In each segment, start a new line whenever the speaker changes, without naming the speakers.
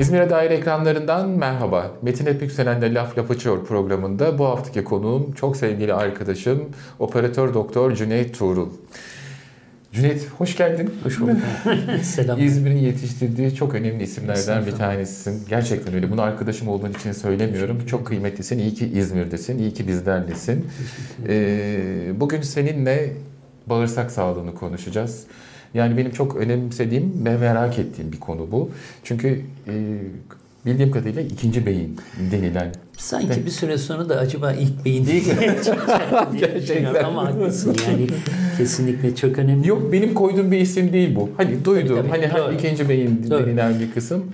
İzmir'e dair ekranlarından merhaba. Metin Hep Yükselen'de Laf Laf Açıyor programında bu haftaki konuğum çok sevgili arkadaşım operatör doktor Cüneyt Tuğrul. Cüneyt hoş geldin.
Hoş bulduk. Selam.
İzmir'in yetiştirdiği çok önemli isimlerden bir tanesisin. Gerçekten öyle. Bunu arkadaşım olduğun için söylemiyorum. Çok kıymetlisin. İyi ki İzmir'desin. İyi ki bizlerlesin. Ee, bugün seninle bağırsak sağlığını konuşacağız. Yani benim çok önemsediğim ve merak ettiğim bir konu bu. Çünkü e, bildiğim kadarıyla ikinci beyin denilen.
Sanki bir süre sonra da acaba ilk beyin değil
Gerçekten.
Ama haklısın yani kesinlikle çok önemli.
Yok benim koyduğum bir isim değil bu. Hani duydum.
Tabii, tabii,
hani
doğru.
ikinci beyin
Doğru.
denilen bir kısım.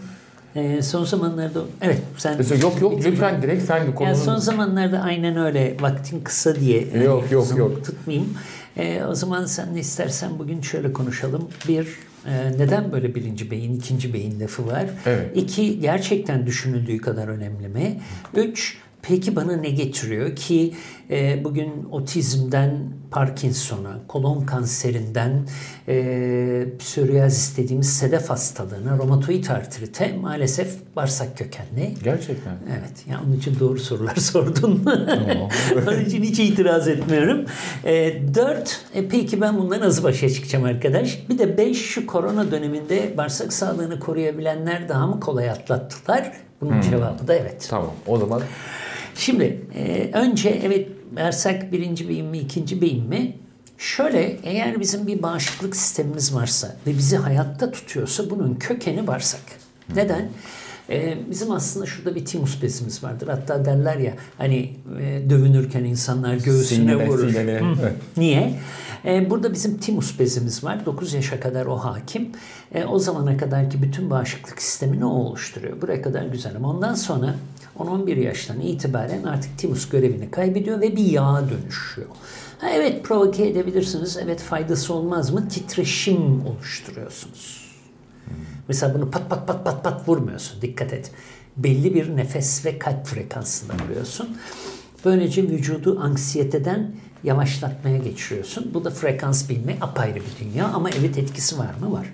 Ee, son zamanlarda evet sen
Yok yok lütfen direkt sen konunun...
yani son zamanlarda aynen öyle vaktin kısa diye
Yok, yok,
uzun
yok.
tutmayayım. Ee, o zaman sen ne istersen bugün şöyle konuşalım. Bir e, neden böyle birinci beyin, ikinci beyin lafı var?
Evet.
İki gerçekten düşünüldüğü kadar önemli mi? Üç peki bana ne getiriyor ki e, bugün otizmden Parkinson'a, kolon kanserinden e, psoriasis dediğimiz sedef hastalığına, romatoid artrite maalesef bağırsak kökenli.
Gerçekten.
Evet, ya onun için doğru sorular sordun.
Tamam.
onun için hiç itiraz etmiyorum. E, dört, e, peki ben bundan nasıl başa çıkacağım arkadaş? Bir de beş, şu korona döneminde bağırsak sağlığını koruyabilenler daha mı kolay atlattılar? Bunun cevabı da evet.
Tamam o zaman
Şimdi e, önce evet bağırsak birinci beyin mi ikinci beyin mi? Şöyle eğer bizim bir bağışıklık sistemimiz varsa ve bizi hayatta tutuyorsa bunun kökeni bağırsak. Neden? E, bizim aslında şurada bir timus bezimiz vardır. Hatta derler ya hani e, dövünürken insanlar göğsüne
Sinirle,
vurur.
Evet.
Niye? E, burada bizim timus bezimiz var. 9 yaşa kadar o hakim. E, o zamana kadarki bütün bağışıklık sistemini o oluşturuyor. Buraya kadar güzel ama ondan sonra 10-11 yaştan itibaren artık timus görevini kaybediyor ve bir yağa dönüşüyor. Ha, evet provoke edebilirsiniz. Evet faydası olmaz mı? Titreşim oluşturuyorsunuz. Mesela bunu pat pat pat pat pat vurmuyorsun. Dikkat et. Belli bir nefes ve kalp frekansında vuruyorsun. Böylece vücudu anksiyeteden yavaşlatmaya geçiriyorsun. Bu da frekans bilme apayrı bir dünya ama evet etkisi var mı? Var.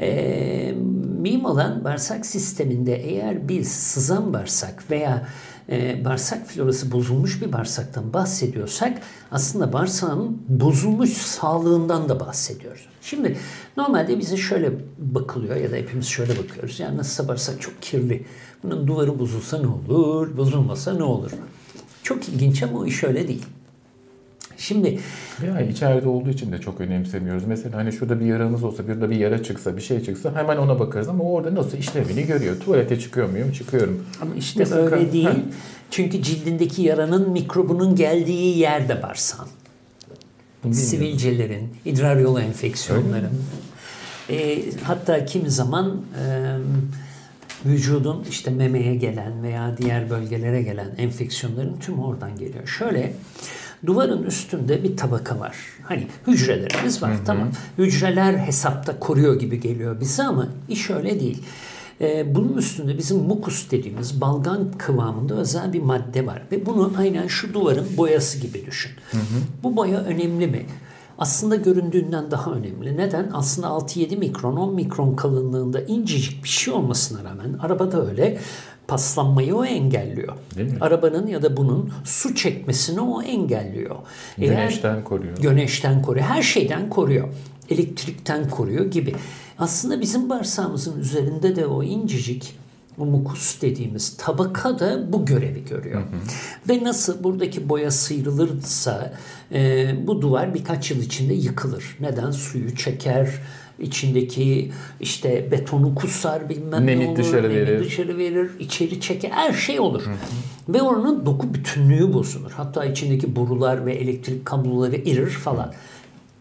E, mühim olan bağırsak sisteminde eğer biz sızan bağırsak veya e, bağırsak florası bozulmuş bir bağırsaktan bahsediyorsak aslında bağırsağın bozulmuş sağlığından da bahsediyoruz. Şimdi normalde bize şöyle bakılıyor ya da hepimiz şöyle bakıyoruz. Yani nasılsa bağırsak çok kirli. Bunun duvarı bozulsa ne olur, bozulmasa ne olur? Çok ilginç ama o iş öyle değil. Şimdi
yani içeride olduğu için de çok önemsemiyoruz. Mesela hani şurada bir yaramız olsa, burada bir yara çıksa, bir şey çıksa hemen ona bakarız ama orada nasıl işlevini görüyor. Tuvalete çıkıyor muyum? Çıkıyorum.
Ama işte
Mesela-
öyle değil. Çünkü cildindeki yaranın mikrobunun geldiği yerde
bilmiyorum.
Sivilcelerin, idrar yolu enfeksiyonların. E, hatta kimi zaman e, vücudun işte memeye gelen veya diğer bölgelere gelen enfeksiyonların tüm oradan geliyor. Şöyle duvarın üstünde bir tabaka var. Hani hücrelerimiz var tamam. Hücreler hesapta koruyor gibi geliyor bize ama iş öyle değil. Ee, bunun üstünde bizim mukus dediğimiz balgam kıvamında özel bir madde var. Ve bunu aynen şu duvarın boyası gibi düşün. Bu boya önemli mi? Aslında göründüğünden daha önemli. Neden? Aslında 6-7 mikron, 10 mikron kalınlığında incecik bir şey olmasına rağmen arabada öyle paslanmayı o engelliyor.
Değil mi?
Arabanın ya da bunun su çekmesini o engelliyor. Eğer-
Güneşten koruyor.
Güneşten koruyor. Her şeyden koruyor. Elektrikten koruyor gibi. Aslında bizim bağırsağımızın üzerinde de o incecik mukus dediğimiz tabaka da bu görevi görüyor. Ve nasıl buradaki boya sıyrılırsa e, bu duvar birkaç yıl içinde yıkılır. Neden? Suyu çeker, içindeki işte betonu kusar bilmem
Nemi
ne olur.
dışarı
nemi
verir.
dışarı verir, içeri çeker, her şey olur. Ve oranın doku bütünlüğü bozulur. Hatta içindeki borular ve elektrik kabloları erir falan.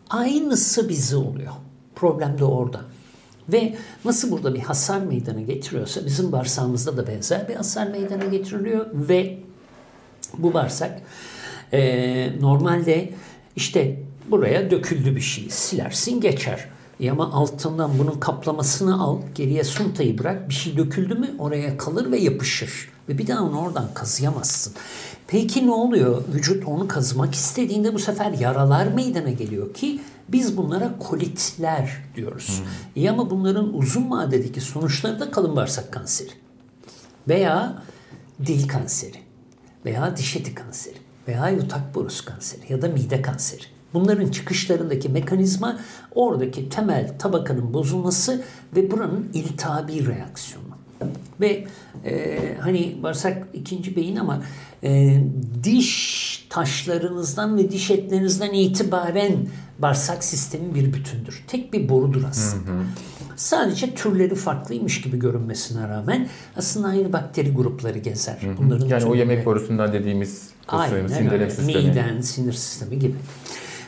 Aynısı bize oluyor. Problem de orada. Ve nasıl burada bir hasar meydana getiriyorsa bizim bağırsağımızda da benzer bir hasar meydana getiriliyor ve bu bağırsak e, normalde işte buraya döküldü bir şey silersin geçer. E ama altından bunun kaplamasını al, geriye suntayı bırak, bir şey döküldü mü oraya kalır ve yapışır. Ve bir daha onu oradan kazıyamazsın. Peki ne oluyor? Vücut onu kazımak istediğinde bu sefer yaralar meydana geliyor ki Biz bunlara kolitler diyoruz. İyi ama bunların uzun vadedeki sonuçları da kalın bağırsak kanseri. Veya dil kanseri. Veya diş eti kanseri. Veya yutak borusu kanseri. Ya da mide kanseri. Bunların çıkışlarındaki mekanizma oradaki temel tabakanın bozulması ve buranın iltihabi reaksiyonu. Ve e, hani bağırsak ikinci beyin ama e, diş taşlarınızdan ve diş etlerinizden itibaren bağırsak sistemi bir bütündür. Tek bir borudur aslında. Hı hı. Sadece türleri farklıymış gibi görünmesine rağmen aslında aynı bakteri grupları gezer. Hı hı.
Bunların yani o yemek borusundan dediğimiz
Aynen sindirim sistemi. Miden, sinir sistemi gibi.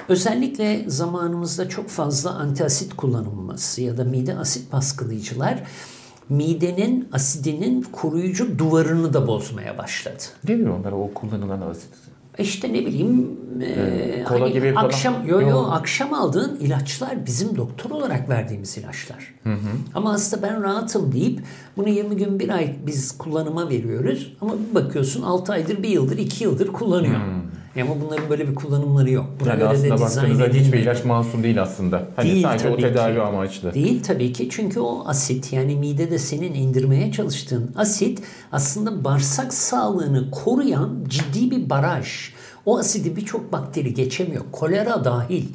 Özellikle zamanımızda çok fazla antiasit kullanılması ya da mide asit baskılayıcılar midenin asidinin koruyucu duvarını da bozmaya başladı.
Ne diyor onlar o kullanılan asit?
İşte ne bileyim e, kola hani gibi akşam falan. yo yo akşam aldığın ilaçlar bizim doktor olarak verdiğimiz ilaçlar. Hı hı. Ama aslında ben rahatım deyip bunu 20 gün bir ay biz kullanıma veriyoruz. Ama bir bakıyorsun 6 aydır, bir yıldır, 2 yıldır kullanıyor. Hı. Ama bunların böyle bir kullanımları yok.
Buna yani aslında baktığınızda hiçbir ilaç masum değil aslında. Hani değil, sadece o tedavi ki. amaçlı.
Değil tabii ki çünkü o asit yani midede senin indirmeye çalıştığın asit aslında bağırsak sağlığını koruyan ciddi bir baraj. O asidi birçok bakteri geçemiyor. Kolera dahil.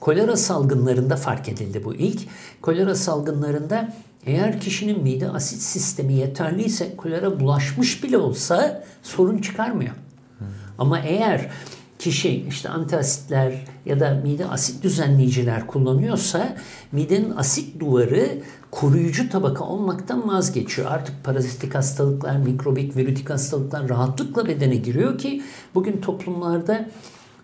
Kolera salgınlarında fark edildi bu ilk. Kolera salgınlarında eğer kişinin mide asit sistemi yeterliyse kolera bulaşmış bile olsa sorun çıkarmıyor. Ama eğer kişi işte antiasitler ya da mide asit düzenleyiciler kullanıyorsa midenin asit duvarı koruyucu tabaka olmaktan vazgeçiyor. Artık parazitik hastalıklar, mikrobik, virütik hastalıklar rahatlıkla bedene giriyor ki bugün toplumlarda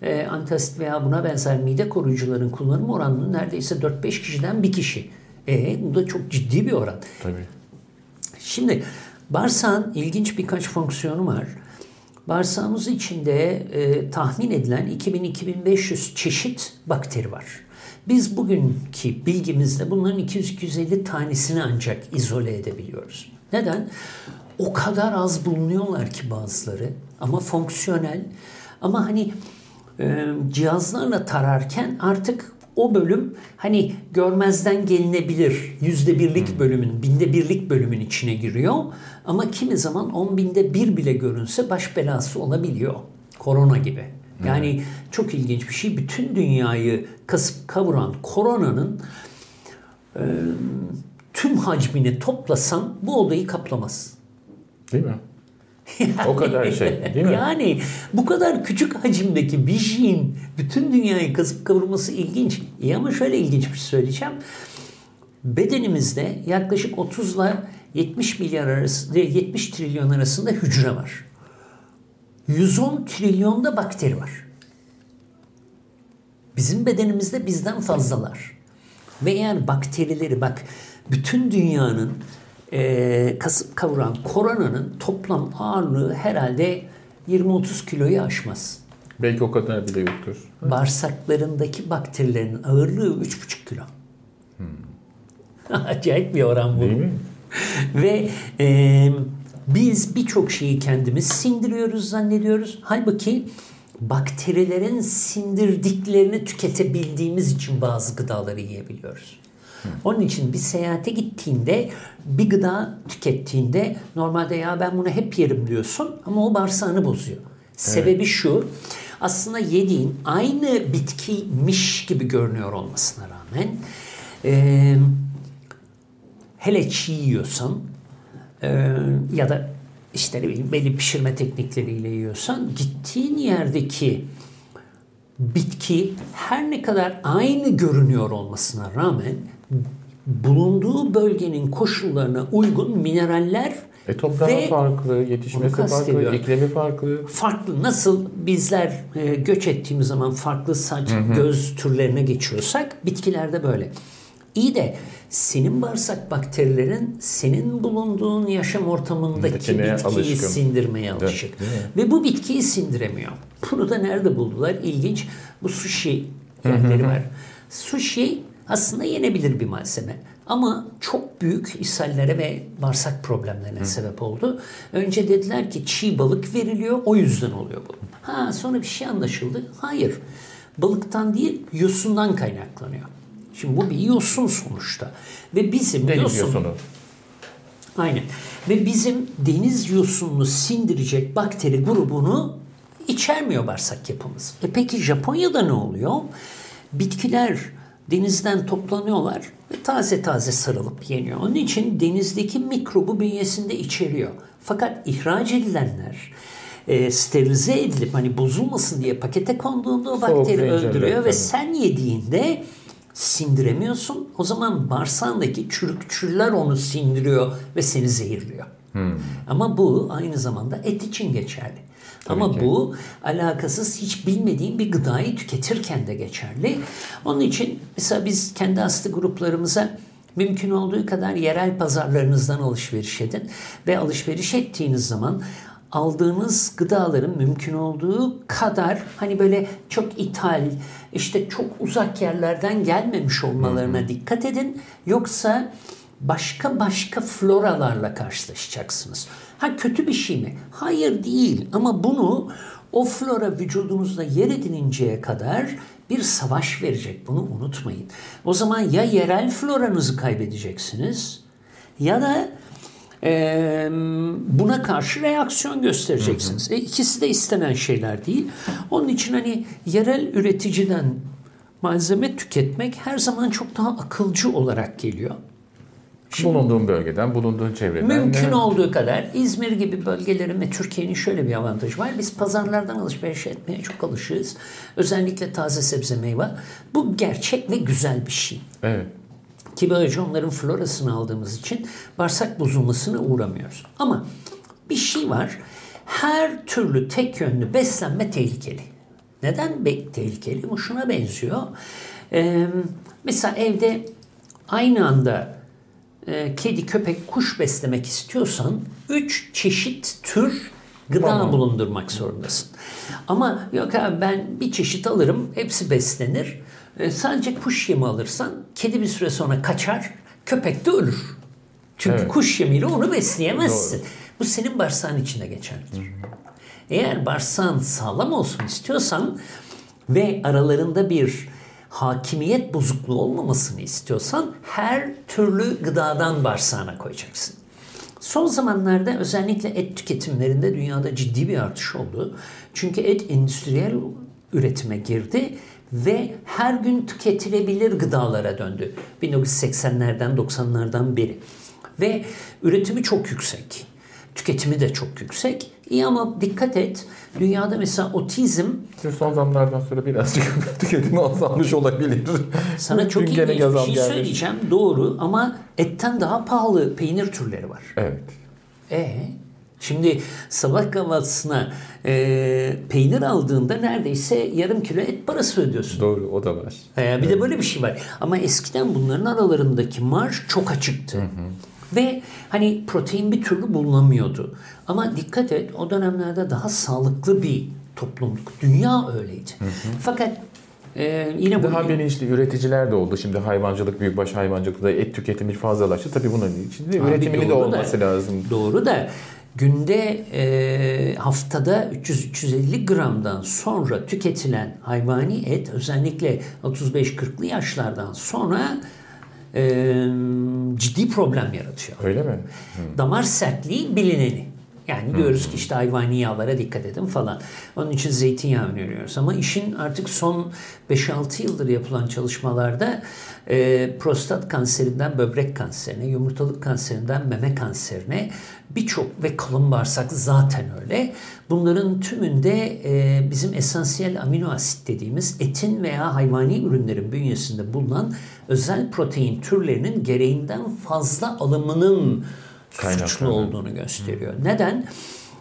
e, antiasit veya buna benzer mide koruyucuların kullanım oranının neredeyse 4-5 kişiden bir kişi. E, bu da çok ciddi bir oran.
Tabii.
Şimdi bağırsağın ilginç birkaç fonksiyonu var. Bağırsağımız içinde e, tahmin edilen 2000-2500 çeşit bakteri var. Biz bugünkü bilgimizle bunların 200-250 tanesini ancak izole edebiliyoruz. Neden? O kadar az bulunuyorlar ki bazıları ama fonksiyonel ama hani e, cihazlarla tararken artık o bölüm hani görmezden gelinebilir. Yüzde birlik hmm. bölümün, binde birlik bölümün içine giriyor. Ama kimi zaman on binde bir bile görünse baş belası olabiliyor. Korona gibi. Yani hmm. çok ilginç bir şey. Bütün dünyayı kasıp kavuran koronanın e, tüm hacmini toplasan bu odayı kaplamaz.
Değil mi? Yani, o kadar şey değil mi?
Yani bu kadar küçük hacimdeki bir şeyin bütün dünyayı kasıp kavurması ilginç. İyi ama şöyle ilginç bir şey söyleyeceğim. Bedenimizde yaklaşık 30 ile 70 milyar arası, 70 trilyon arasında hücre var. 110 trilyonda bakteri var. Bizim bedenimizde bizden fazlalar. Ve eğer bakterileri bak bütün dünyanın e, kasıp kavuran koronanın toplam ağırlığı herhalde 20-30 kiloyu aşmaz.
Belki o kadar bile yoktur.
Bağırsaklarındaki bakterilerin ağırlığı 3,5 kilo. Hmm. Acayip bir oran bu.
Değil mi?
Ve e, biz birçok şeyi kendimiz sindiriyoruz zannediyoruz. Halbuki bakterilerin sindirdiklerini tüketebildiğimiz için bazı gıdaları yiyebiliyoruz. Onun için bir seyahate gittiğinde bir gıda tükettiğinde normalde ya ben bunu hep yerim diyorsun ama o bağırsağını bozuyor. Sebebi evet. şu aslında yediğin aynı bitkiymiş gibi görünüyor olmasına rağmen e, hele çiğ yiyorsan e, ya da işte belli pişirme teknikleriyle yiyorsan gittiğin yerdeki bitki her ne kadar aynı görünüyor olmasına rağmen bulunduğu bölgenin koşullarına uygun mineraller
e toprağı ve farklı, yetişmesi farklı, iklimi farklı.
Farklı. Nasıl bizler e, göç ettiğimiz zaman farklı saç, hı hı. göz türlerine geçiyorsak bitkilerde böyle. İyi de senin bağırsak bakterilerin senin bulunduğun yaşam ortamındaki Bitkine bitkiyi alışkın. sindirmeye alışık. Evet, Ve bu bitkiyi sindiremiyor. Bunu da nerede buldular? İlginç. Bu sushi yerleri var. Sushi aslında yenebilir bir malzeme. Ama çok büyük ishallere ve bağırsak problemlerine Hı. sebep oldu. Önce dediler ki çiğ balık veriliyor o yüzden oluyor bu. Ha sonra bir şey anlaşıldı. Hayır. balıktan değil yosundan kaynaklanıyor. Şimdi bu bir yosun sonuçta. Ve bizim
Deniz
yosun,
yosunu.
Aynen. Ve bizim deniz yosununu sindirecek bakteri grubunu içermiyor bağırsak yapımız. E peki Japonya'da ne oluyor? Bitkiler denizden toplanıyorlar ve taze taze sarılıp yeniyor. Onun için denizdeki mikrobu bünyesinde içeriyor. Fakat ihraç edilenler e, sterilize edilip hani bozulmasın diye pakete konduğunda o
Soğuk
bakteri öldürüyor ve sen yediğinde sindiremiyorsun. O zaman bağırsağındaki çürükçüller onu sindiriyor ve seni zehirliyor.
Hmm.
Ama bu aynı zamanda et için geçerli. Ama
ki.
bu alakasız hiç bilmediğin bir gıdayı tüketirken de geçerli. Onun için mesela biz kendi hasta gruplarımıza mümkün olduğu kadar yerel pazarlarınızdan alışveriş edin ve alışveriş ettiğiniz zaman aldığınız gıdaların mümkün olduğu kadar hani böyle çok ithal işte çok uzak yerlerden gelmemiş olmalarına dikkat edin. Yoksa başka başka floralarla karşılaşacaksınız. Ha kötü bir şey mi? Hayır değil ama bunu o flora vücudunuzda yer edininceye kadar bir savaş verecek. Bunu unutmayın. O zaman ya yerel floranızı kaybedeceksiniz ya da e, buna karşı reaksiyon göstereceksiniz. E, ikisi de istenen şeyler değil. Onun için hani yerel üreticiden malzeme tüketmek her zaman çok daha akılcı olarak geliyor.
Bulunduğun bölgeden, bulunduğun çevreden.
Mümkün
ne-
olduğu kadar İzmir gibi bölgelerin ve Türkiye'nin şöyle bir avantajı var. Biz pazarlardan alışveriş etmeye çok alışığız. Özellikle taze sebze meyve. Bu gerçek ve güzel bir şey.
Evet.
Ki böylece onların florasını aldığımız için bağırsak bozulmasına uğramıyoruz. Ama bir şey var. Her türlü tek yönlü beslenme tehlikeli. Neden be- tehlikeli? Bu şuna benziyor. Ee, mesela evde aynı anda e, kedi, köpek, kuş beslemek istiyorsan üç çeşit tür gıda
Tamam.
bulundurmak zorundasın. Ama yok abi ben bir çeşit alırım, hepsi beslenir. E, sadece kuş yemi alırsan kedi bir süre sonra kaçar, köpek de ölür. Çünkü
Evet.
kuş yemiyle onu besleyemezsin. Bu senin bağırsağın içinde geçerlidir. Eğer bağırsağın sağlam olsun istiyorsan ve aralarında bir hakimiyet bozukluğu olmamasını istiyorsan her türlü gıdadan bağırsağına koyacaksın. Son zamanlarda özellikle et tüketimlerinde dünyada ciddi bir artış oldu. Çünkü et endüstriyel üretime girdi ve her gün tüketilebilir gıdalara döndü. 1980'lerden 90'lardan beri. Ve üretimi çok yüksek. Tüketimi de çok yüksek. İyi ama dikkat et. Dünyada mesela otizm
Şu son zamlardan sonra birazcık tüketimi azalmış olabilir.
sana çok ilginç bir şey
gelmiş.
söyleyeceğim. Doğru ama etten daha pahalı peynir türleri var.
Evet.
E şimdi sabah kahvaltısına e, peynir aldığında neredeyse yarım kilo et parası ödüyorsun.
Doğru o da var.
E, bir de böyle bir şey var. Ama eskiden bunların aralarındaki marj çok açıktı. Ve hani protein bir türlü bulunamıyordu. Ama dikkat et o dönemlerde daha sağlıklı bir toplumduk. Dünya öyleydi. Fakat e, yine
Daha
bu
bilinçli üreticiler de oldu. Şimdi hayvancılık, büyükbaş hayvancılıkta et tüketimi fazlalaştı. Tabii bunun için de
Abi
üretiminin de
doğru da-
olması lazım.
Doğru da günde e, haftada 300-350 gramdan sonra tüketilen hayvani et özellikle 35-40'lı yaşlardan sonra e, ciddi problem yaratıyor.
Öyle mi?
Damar sertliği bilineni. Yani diyoruz ki işte hayvani yağlara dikkat edin falan. Onun için zeytinyağı öneriyoruz. Ama işin artık son 5-6 yıldır yapılan çalışmalarda e, prostat kanserinden böbrek kanserine, yumurtalık kanserinden meme kanserine birçok ve kalın bağırsak zaten öyle. Bunların tümünde e, bizim esansiyel amino asit dediğimiz etin veya hayvani ürünlerin bünyesinde bulunan özel protein türlerinin gereğinden fazla alımının suçlu olduğunu gösteriyor. Neden?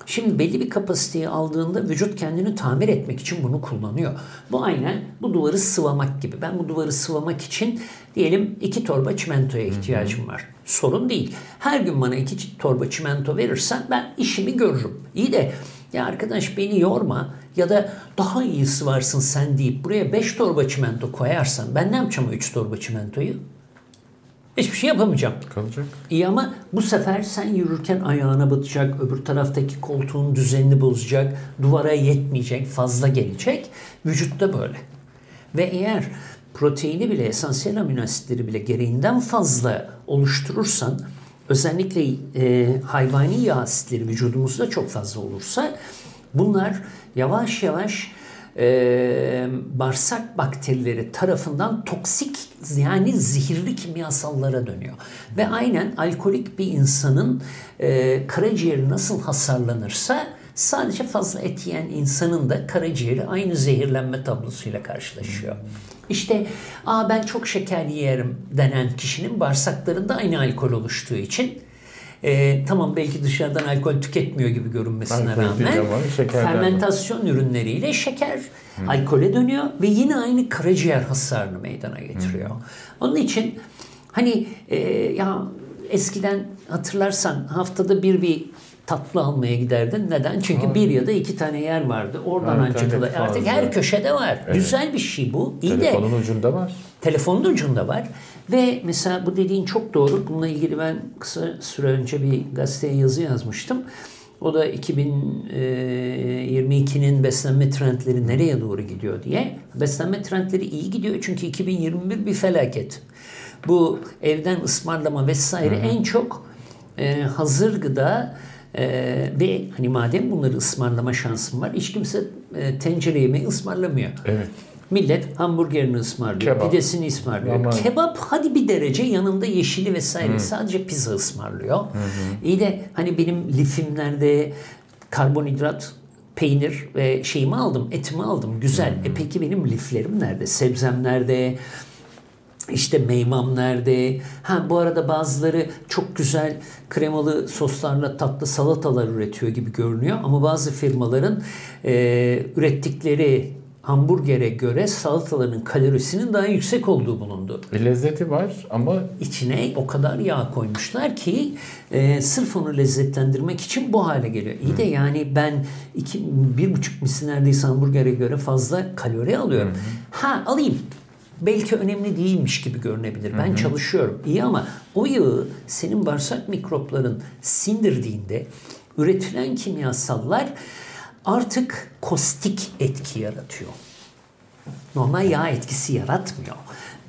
Şimdi belli bir kapasiteyi aldığında vücut kendini tamir etmek için bunu kullanıyor. Bu aynen bu duvarı sıvamak gibi. Ben bu duvarı sıvamak için diyelim iki torba çimentoya ihtiyacım var. Sorun değil. Her gün bana iki torba çimento verirsen ben işimi görürüm. İyi de ya arkadaş beni yorma ya da daha iyisi varsın sen deyip buraya 5 torba çimento koyarsan ben ne yapacağım o 3 torba çimentoyu? Hiçbir şey yapamayacağım.
Kalacak.
İyi ama bu sefer sen yürürken ayağına batacak, öbür taraftaki koltuğun düzenini bozacak, duvara yetmeyecek, fazla gelecek. Vücutta böyle. Ve eğer proteini bile, esansiyel amino asitleri bile gereğinden fazla oluşturursan özellikle e, hayvani yağ asitleri vücudumuzda çok fazla olursa bunlar yavaş yavaş e, bağırsak bakterileri tarafından toksik yani zehirli kimyasallara dönüyor. Ve aynen alkolik bir insanın e, karaciğeri nasıl hasarlanırsa sadece fazla et yiyen insanın da karaciğeri aynı zehirlenme tablosuyla karşılaşıyor. İşte Aa ben çok şeker yerim denen kişinin bağırsaklarında aynı alkol oluştuğu için e, tamam belki dışarıdan alkol tüketmiyor gibi görünmesine
Alkol
rağmen fermentasyon ürünleriyle şeker alkole dönüyor ve yine aynı karaciğer hasarını meydana getiriyor. Onun için hani e, ya eskiden hatırlarsan haftada bir bir tatlı almaya giderdin. Neden? Çünkü bir ya da iki tane yer vardı. Oradan
Evet,
ancak
evet,
artık her köşede var. Güzel bir şey bu. İyi de
Telefonun ucunda var.
telefonun ucunda var. Ve mesela bu dediğin çok doğru. Bununla ilgili ben kısa süre önce bir gazeteye yazı yazmıştım. O da 2022'nin beslenme trendleri nereye doğru gidiyor diye. Beslenme trendleri iyi gidiyor çünkü 2021 bir felaket. Bu evden ısmarlama vesaire en çok e, hazır gıda e, ve hani madem bunları ısmarlama şansım var hiç kimse e, tencere yemeği ısmarlamıyor.
Evet.
Millet hamburgerini ısmarlıyor,
Kebap.
pidesini ısmarlıyor.
Ama-
Kebap hadi bir derece yanında yeşili vesaire sadece pizza ısmarlıyor. İyi de hani benim lifimlerde karbonhidrat, peynir ve şeyimi aldım, etimi aldım. Güzel. E peki benim liflerim nerede? Sebzem nerede? İşte meymam nerede? Ha bu arada bazıları çok güzel kremalı soslarla tatlı salatalar üretiyor gibi görünüyor. Ama bazı firmaların e, ürettikleri hamburgere göre salataların kalorisinin daha yüksek olduğu bulundu.
Bir lezzeti var ama
İçine o kadar yağ koymuşlar ki e, sırf onu lezzetlendirmek için bu hale geliyor. İyi de yani ben iki, bir buçuk misli neredeyse hamburgere göre fazla kalori alıyorum. Ha alayım. Belki önemli değilmiş gibi görünebilir. Ben çalışıyorum. İyi ama o yağı senin bağırsak mikropların sindirdiğinde üretilen kimyasallar artık kostik etki yaratıyor normal yağ etkisi yaratmıyor.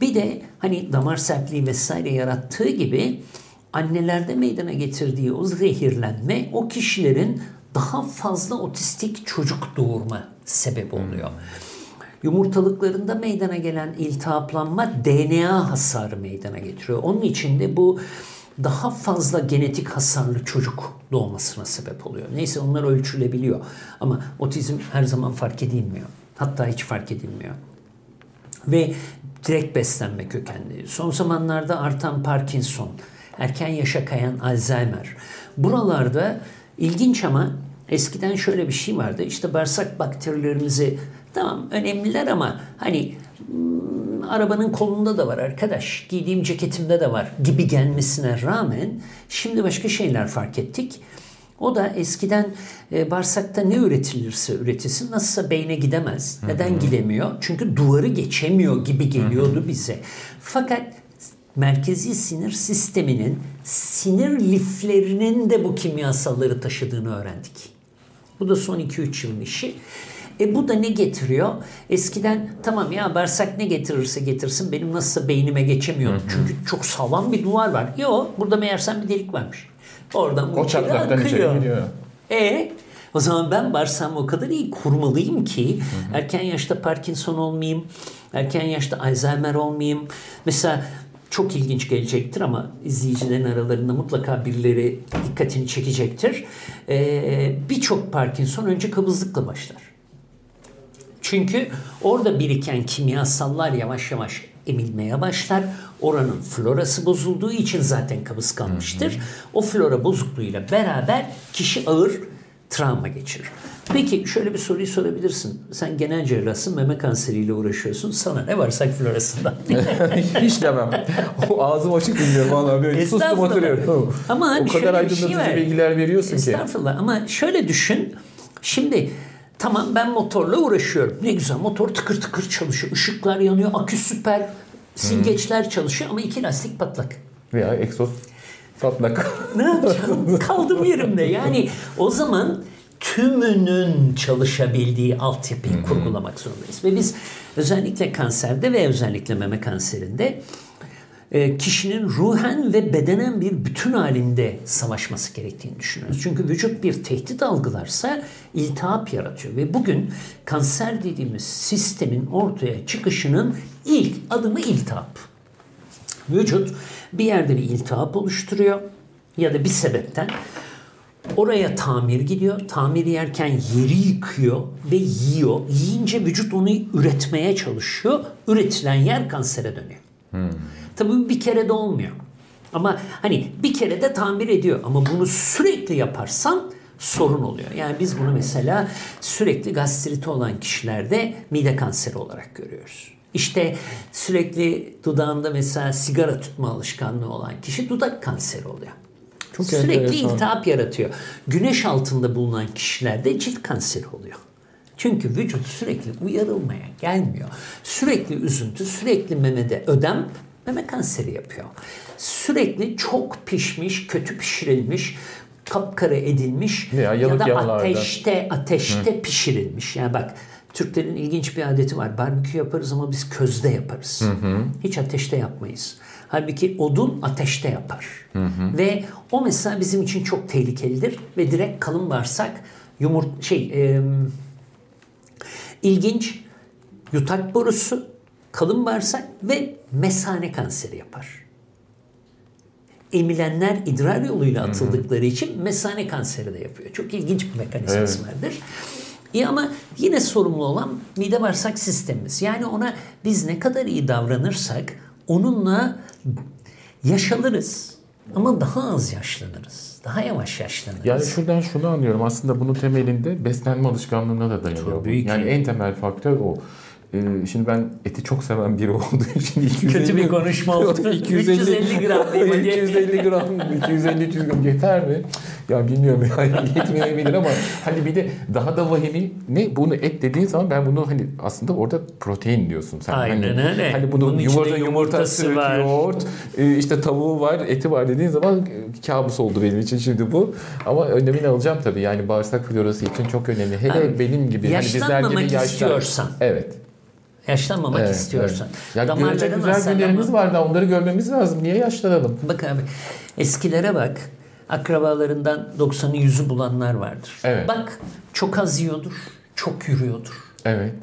Bir de hani damar sertliği vesaire yarattığı gibi annelerde meydana getirdiği o zehirlenme o kişilerin daha fazla otistik çocuk doğurma sebebi oluyor. Yumurtalıklarında meydana gelen iltihaplanma DNA hasarı meydana getiriyor. Onun için de bu daha fazla genetik hasarlı çocuk doğmasına sebep oluyor. Neyse onlar ölçülebiliyor. Ama otizm her zaman fark edilmiyor. Hatta hiç fark edilmiyor. Ve direkt beslenme kökenli. Son zamanlarda artan Parkinson, erken yaşa kayan Alzheimer. Buralarda ilginç ama eskiden şöyle bir şey vardı. İşte bağırsak bakterilerimizi tamam önemliler ama hani arabanın kolunda da var arkadaş, giydiğim ceketimde de var gibi gelmesine rağmen şimdi başka şeyler fark ettik. O da eskiden e, bağırsakta ne üretilirse üretilsin nasılsa beyne gidemez. Neden gidemiyor? Çünkü duvarı geçemiyor gibi geliyordu bize. Fakat merkezi sinir sisteminin sinir liflerinin de bu kimyasalları taşıdığını öğrendik. Bu da son 2-3 yılın işi. E bu da ne getiriyor? Eskiden tamam ya bağırsak ne getirirse getirsin benim nasılsa beynime geçemiyor. Çünkü çok sağlam bir duvar var. Yok burada meğersem bir delik varmış. Oradan bu
o çatlaktan içeri giriyor.
E o zaman ben bağırsağımı o kadar iyi kurmalıyım ki erken yaşta Parkinson olmayayım, erken yaşta Alzheimer olmayayım. Mesela çok ilginç gelecektir ama izleyicilerin aralarında mutlaka birileri dikkatini çekecektir. Ee, Birçok Parkinson önce kabızlıkla başlar. Çünkü orada biriken kimyasallar yavaş yavaş emilmeye başlar. Oranın florası bozulduğu için zaten kabız kalmıştır. O flora bozukluğuyla beraber kişi ağır travma geçirir. Peki şöyle bir soruyu sorabilirsin. Sen genel cerrahsın, meme kanseriyle uğraşıyorsun. Sana ne varsak florasından.
Hiç demem. O ağzım açık dinliyorum vallahi böyle sustum
Estağfurullah.
oturuyorum.
Ama
o
şöyle
kadar
şey
aydınlatıcı
var.
bilgiler veriyorsun ki.
Estağfurullah ama şöyle düşün. Şimdi tamam ben motorla uğraşıyorum. Ne güzel motor tıkır tıkır çalışıyor. Işıklar yanıyor, akü süper, silgeçler çalışıyor ama iki lastik patlak.
Veya egzoz patlak.
Ne yapacağım? Kaldım yerimde. Yani o zaman tümünün çalışabildiği altyapıyı kurgulamak zorundayız. Ve biz özellikle kanserde ve özellikle meme kanserinde kişinin ruhen ve bedenen bir bütün halinde savaşması gerektiğini düşünüyoruz. Çünkü vücut bir tehdit algılarsa iltihap yaratıyor ve bugün kanser dediğimiz sistemin ortaya çıkışının ilk adımı iltihap. Vücut bir yerde bir iltihap oluşturuyor ya da bir sebepten oraya tamir gidiyor. Tamir yerken yeri yıkıyor ve yiyor. Yiyince vücut onu üretmeye çalışıyor. Üretilen yer kansere dönüyor. Tabii bir kere de olmuyor. Ama hani bir kere de tamir ediyor. Ama bunu sürekli yaparsan sorun oluyor. Yani biz bunu mesela sürekli gastriti olan kişilerde mide kanseri olarak görüyoruz. İşte sürekli dudağında mesela sigara tutma alışkanlığı olan kişi dudak kanseri oluyor.
Çok
sürekli
enteresan.
iltihap yaratıyor. Güneş altında bulunan kişilerde cilt kanseri oluyor. Çünkü vücut sürekli uyarılmaya gelmiyor. Sürekli üzüntü, sürekli memede ödem meme kanseri yapıyor. Sürekli çok pişmiş, kötü pişirilmiş, kapkara edilmiş ya
yanık
da
yağlarda.
ateşte ateşte pişirilmiş. Yani bak Türklerin ilginç bir adeti var. Barbekü yaparız ama biz közde yaparız. Hiç ateşte yapmayız. Halbuki odun ateşte yapar. Ve o mesela bizim için çok tehlikelidir ve direkt kalın bağırsak yumurt şey e, ilginç yutak borusu, kalın bağırsak ve mesane kanseri yapar. Emilenler idrar yoluyla atıldıkları için mesane kanseri de yapıyor. Çok ilginç bir mekanizması
Evet.
vardır. İyi ama yine sorumlu olan mide bağırsak sistemimiz. Yani ona biz ne kadar iyi davranırsak onunla yaşlanırız. Ama daha az yaşlanırız. Daha yavaş yaşlanırız.
Yani şuradan şunu anlıyorum. Aslında bunun temelinde beslenme alışkanlığına da dayanıyor.
Tabii ki.
Yani en temel faktör o. Ee, şimdi ben eti çok seven biri olduğu için 250
Kötü bir konuşma oldu. 350 gram değil mi?
250 gram, 250 300 gram yeter mi? Ya bilmiyorum yani yetmeyebilir ama hani bir de daha da vahimi ne? Bunu et dediğin zaman ben bunu hani aslında orada protein diyorsun sen.
Aynen
hani,
öyle.
Hani bunun
Bunun
yumurta, yumurta,
yumurtası
süt,
var.
yoğurt, e, işte tavuğu var, eti var dediğin zaman e, kabus oldu benim için şimdi bu. Ama önemini alacağım tabii. Yani bağırsak florası için çok önemli. Hele
Abi,
benim gibi hani bizler gibi yaşlar.
istiyorsan.
Evet.
Yaşlanmamak
Evet,
istiyorsan.
evet. Ya güzel günlerimiz var da onları görmemiz lazım. Niye yaşlanalım?
Bak abi eskilere bak. Akrabalarından 90'ı yüzü bulanlar vardır.
Evet.
Bak çok az yiyordur, çok yürüyordur.
Evet.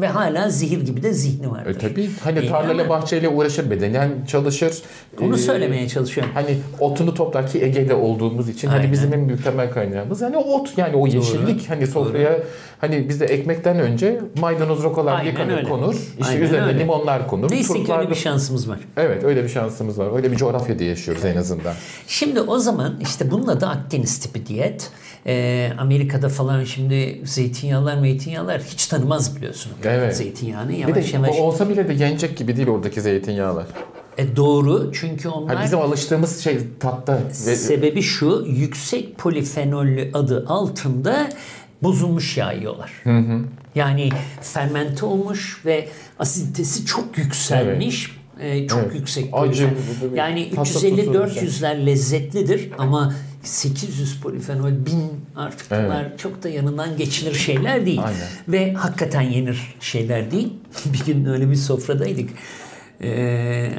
Ve hala zehir gibi de zihni vardır.
E tabii hani
İyi
tarlayla bahçeyle uğraşır bedenen çalışır.
Onu
Ee,
söylemeye çalışıyorum.
Hani otunu toplar ki Ege'de olduğumuz için hani
Aynen.
bizim en büyük temel kaynağımız hani ot yani o yeşillik hani sofraya hani bizde ekmekten önce maydanoz rokalar yıkanır
öyle.
konur. İşte
Aynen
üzerine
öyle.
limonlar konur.
Neyse ki
turplar
öyle
da-
bir şansımız var.
Evet öyle bir şansımız var. Öyle bir coğrafyada yaşıyoruz en azından.
Şimdi o zaman işte bunun adı Akdeniz tipi diyet. Ee, Amerika'da falan şimdi zeytinyağlar meytinyağlar hiç tanımaz biliyorsun.
Evet.
Zeytinyağını
Bir
yavaş
de
yavaş.
olsa bile de yenecek gibi değil oradaki zeytinyağlar.
E, doğru çünkü onlar
Hani bizim alıştığımız şey tatta
sebebi şu yüksek polifenollü adı altında bozulmuş yağ yiyorlar. Yani fermente olmuş ve asiditesi çok yükselmiş. E, çok
Evet.
yüksek
Acı,
Yani
tatlı tuzlu
350-400'ler lezzetlidir ama 800 polifenol, 1000 artık bunlar çok da yanından geçilir şeyler değil.
Aynen.
Ve hakikaten yenir şeyler değil. bir gün öyle bir sofradaydık. Ee,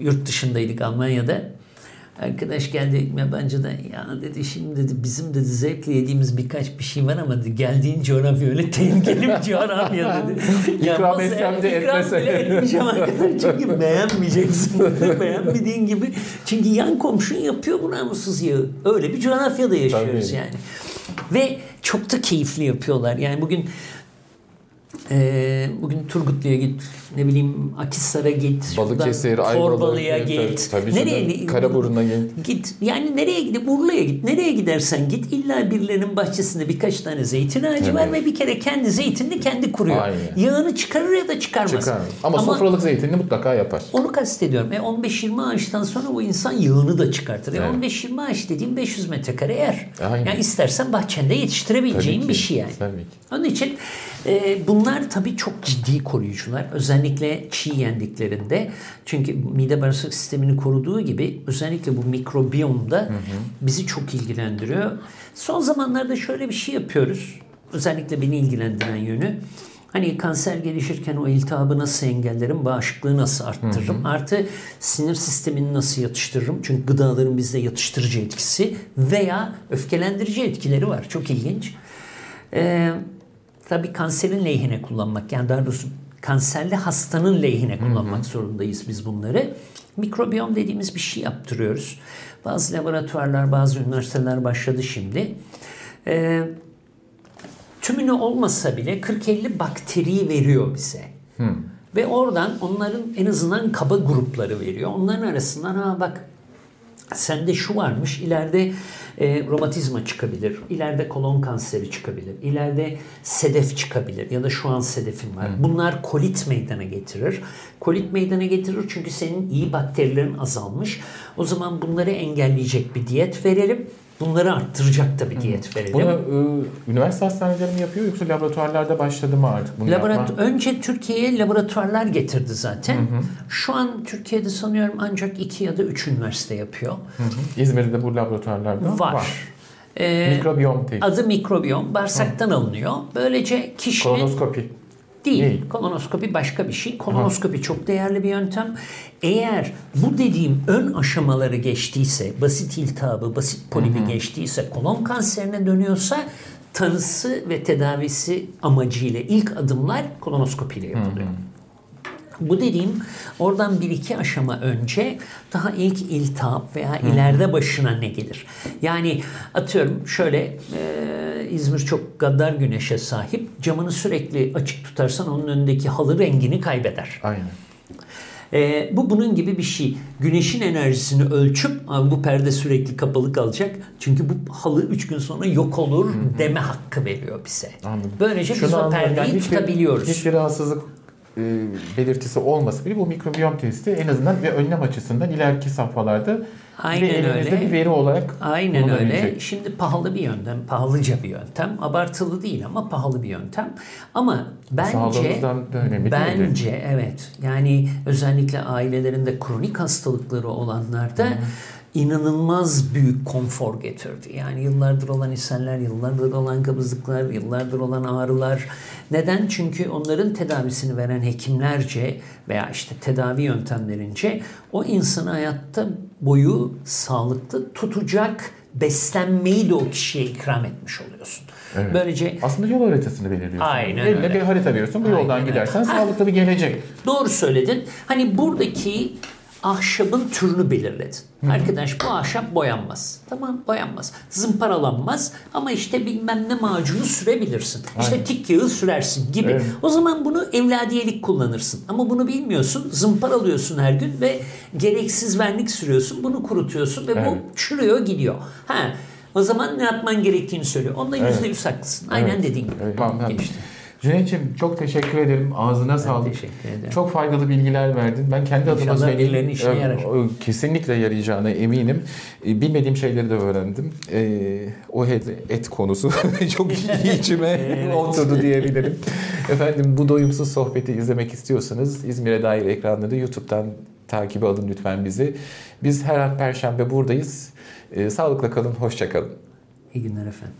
yurt dışındaydık Almanya'da. Arkadaş geldi yabancıdan ya dedi şimdi dedi bizim dedi zevkle yediğimiz birkaç bir şey var ama dedi, geldiğin coğrafya öyle tehlikeli bir coğrafya dedi.
İkram etsem de
bile etmeyeceğim arkadaş çünkü beğenmeyeceksin dedi. Beğenmediğin gibi. Çünkü yan komşun yapıyor bu namussuz yağı. Öyle bir coğrafyada yaşıyoruz
Tabii.
yani. Ve çok da keyifli yapıyorlar. Yani bugün ee, bugün Turgutlu'ya git, ne bileyim Akhisar'a git,
Balıkesir,
Torbalı'ya git.
tabii
nereye
Karaburun'a git.
Git. Yani nereye gidip Urla'ya git. Nereye gidersen git. İlla birilerinin bahçesinde birkaç tane zeytin ağacı var
Evet.
ve bir kere kendi zeytinini kendi kuruyor.
Aynen.
Yağını çıkarır ya da çıkarmaz.
Çıkar. Ama, sofralık zeytinini mutlaka yapar.
Onu kastediyorum. E 15-20 ağaçtan sonra o insan yağını da çıkartır. E
Evet.
15-20 ağaç dediğim 500 metrekare yer.
Aynen.
Yani istersen bahçende yetiştirebileceğin bir şey yani.
tabii ki.
Onun için E, bunlar tabii çok ciddi koruyucular. Özellikle çiğ yendiklerinde. Çünkü mide bağırsak sistemini koruduğu gibi özellikle bu mikrobiyom da bizi çok ilgilendiriyor. Son zamanlarda şöyle bir şey yapıyoruz. Özellikle beni ilgilendiren yönü. Hani kanser gelişirken o iltihabı nasıl engellerim, bağışıklığı nasıl arttırırım, artı sinir sistemini nasıl yatıştırırım. Çünkü gıdaların bizde yatıştırıcı etkisi veya öfkelendirici etkileri var. Çok ilginç. Ee, tabii kanserin lehine kullanmak, yani daha doğrusu kanserli hastanın lehine kullanmak zorundayız biz bunları. Mikrobiyom dediğimiz bir şey yaptırıyoruz. Bazı laboratuvarlar, bazı üniversiteler başladı şimdi. Ee, tümünü olmasa bile 40-50 bakteriyi veriyor bize. Ve oradan onların en azından kaba grupları veriyor. Onların arasından ha bak sende şu varmış, ileride e, romatizma çıkabilir, ileride kolon kanseri çıkabilir, ileride sedef çıkabilir ya da şu an sedefin var. Bunlar kolit meydana getirir. Kolit meydana getirir çünkü senin iyi bakterilerin azalmış. O zaman bunları engelleyecek bir diyet verelim. Bunları arttıracak da bir diyet verelim.
Bunu e, üniversite hastaneleri mi yapıyor yoksa laboratuvarlarda başladı mı artık bunu
Laborat
yapma?
önce Türkiye'ye laboratuvarlar getirdi zaten. Şu an Türkiye'de sanıyorum ancak iki ya da üç üniversite yapıyor.
Hı hı. İzmir'de bu laboratuvarlarda
Var. Ee,
Mikrobiyom testi.
adı mikrobiyom bağırsaktan alınıyor. Böylece kişinin
Kolonoskopi.
Değil.
Değil.
Kolonoskopi başka bir şey. Kolonoskopi çok değerli bir yöntem. Eğer bu dediğim ön aşamaları geçtiyse, basit iltihabı, basit polibi geçtiyse, kolon kanserine dönüyorsa tanısı ve tedavisi amacıyla ilk adımlar kolonoskopiyle yapılıyor. Bu dediğim oradan bir iki aşama önce daha ilk iltihap veya ileride başına ne gelir? Yani atıyorum şöyle e, İzmir çok gaddar güneşe sahip. Camını sürekli açık tutarsan onun önündeki halı rengini kaybeder.
Aynen.
E, bu bunun gibi bir şey. Güneşin enerjisini ölçüp "Abi bu perde sürekli kapalı kalacak. Çünkü bu halı 3 gün sonra yok olur deme hakkı veriyor bize.
Anladım.
Böylece biz
Şunu
o
anladım.
perdeyi
Yani hiçbir-
tutabiliyoruz.
Hiçbir rahatsızlık e, belirtisi olmasa bile bu mikrobiyom testi en azından bir önlem açısından ileriki safhalarda
Aynen
bir elimizde
öyle.
bir veri olarak
Aynen öyle. Şimdi pahalı bir yöntem, pahalıca bir yöntem. Abartılı değil ama pahalı bir yöntem. Ama bence
önemli değil
bence evet. Yani özellikle ailelerinde kronik hastalıkları olanlarda inanılmaz büyük konfor getirdi. Yani yıllardır olan ishaller, yıllardır olan kabızlıklar, yıllardır olan ağrılar. Neden? Çünkü onların tedavisini veren hekimlerce veya işte tedavi yöntemlerince o insanı hayatta boyu sağlıklı tutacak beslenmeyi de o kişiye ikram etmiş oluyorsun.
Evet.
Böylece
Aslında yol haritasını belirliyorsun.
Aynen
Eline
öyle.
bir harita veriyorsun. Bu
Aynen
yoldan
öyle.
gidersen
Ha.
sağlıklı bir gelecek.
Doğru söyledin. Hani buradaki ahşabın türünü belirledin. Arkadaş bu ahşap boyanmaz. Tamam boyanmaz. Zımparalanmaz ama işte bilmem ne macunu sürebilirsin. İşte
Aynen.
tik yağı sürersin gibi.
Evet.
O zaman bunu evladiyelik kullanırsın. Ama bunu bilmiyorsun. Zımparalıyorsun her gün ve gereksiz vernik sürüyorsun. Bunu kurutuyorsun ve
Evet.
bu çürüyor gidiyor. Ha o zaman ne yapman gerektiğini söylüyor. Onda
Evet.
yüzde yüz haklısın. Aynen
Evet.
dediğin gibi.
Evet, tamam, ben-
Geçti.
Cüneyt'ciğim çok teşekkür ederim. Ağzına sağlık.
teşekkür ederim.
Çok faydalı bilgiler verdin. Ben kendi adıma
İnşallah
söyleyeyim.
birilerinin işine
Ee,
yarar.
Kesinlikle yarayacağına eminim. Ee, Bilmediğim şeyleri de öğrendim. Ee, o et, et konusu çok içime oturdu diyebilirim. Efendim bu doyumsuz sohbeti izlemek istiyorsanız İzmir'e dair ekranları YouTube'dan takibe alın lütfen bizi. Biz her an Perşembe buradayız. Ee, sağlıkla kalın, hoşça kalın.
İyi günler efendim.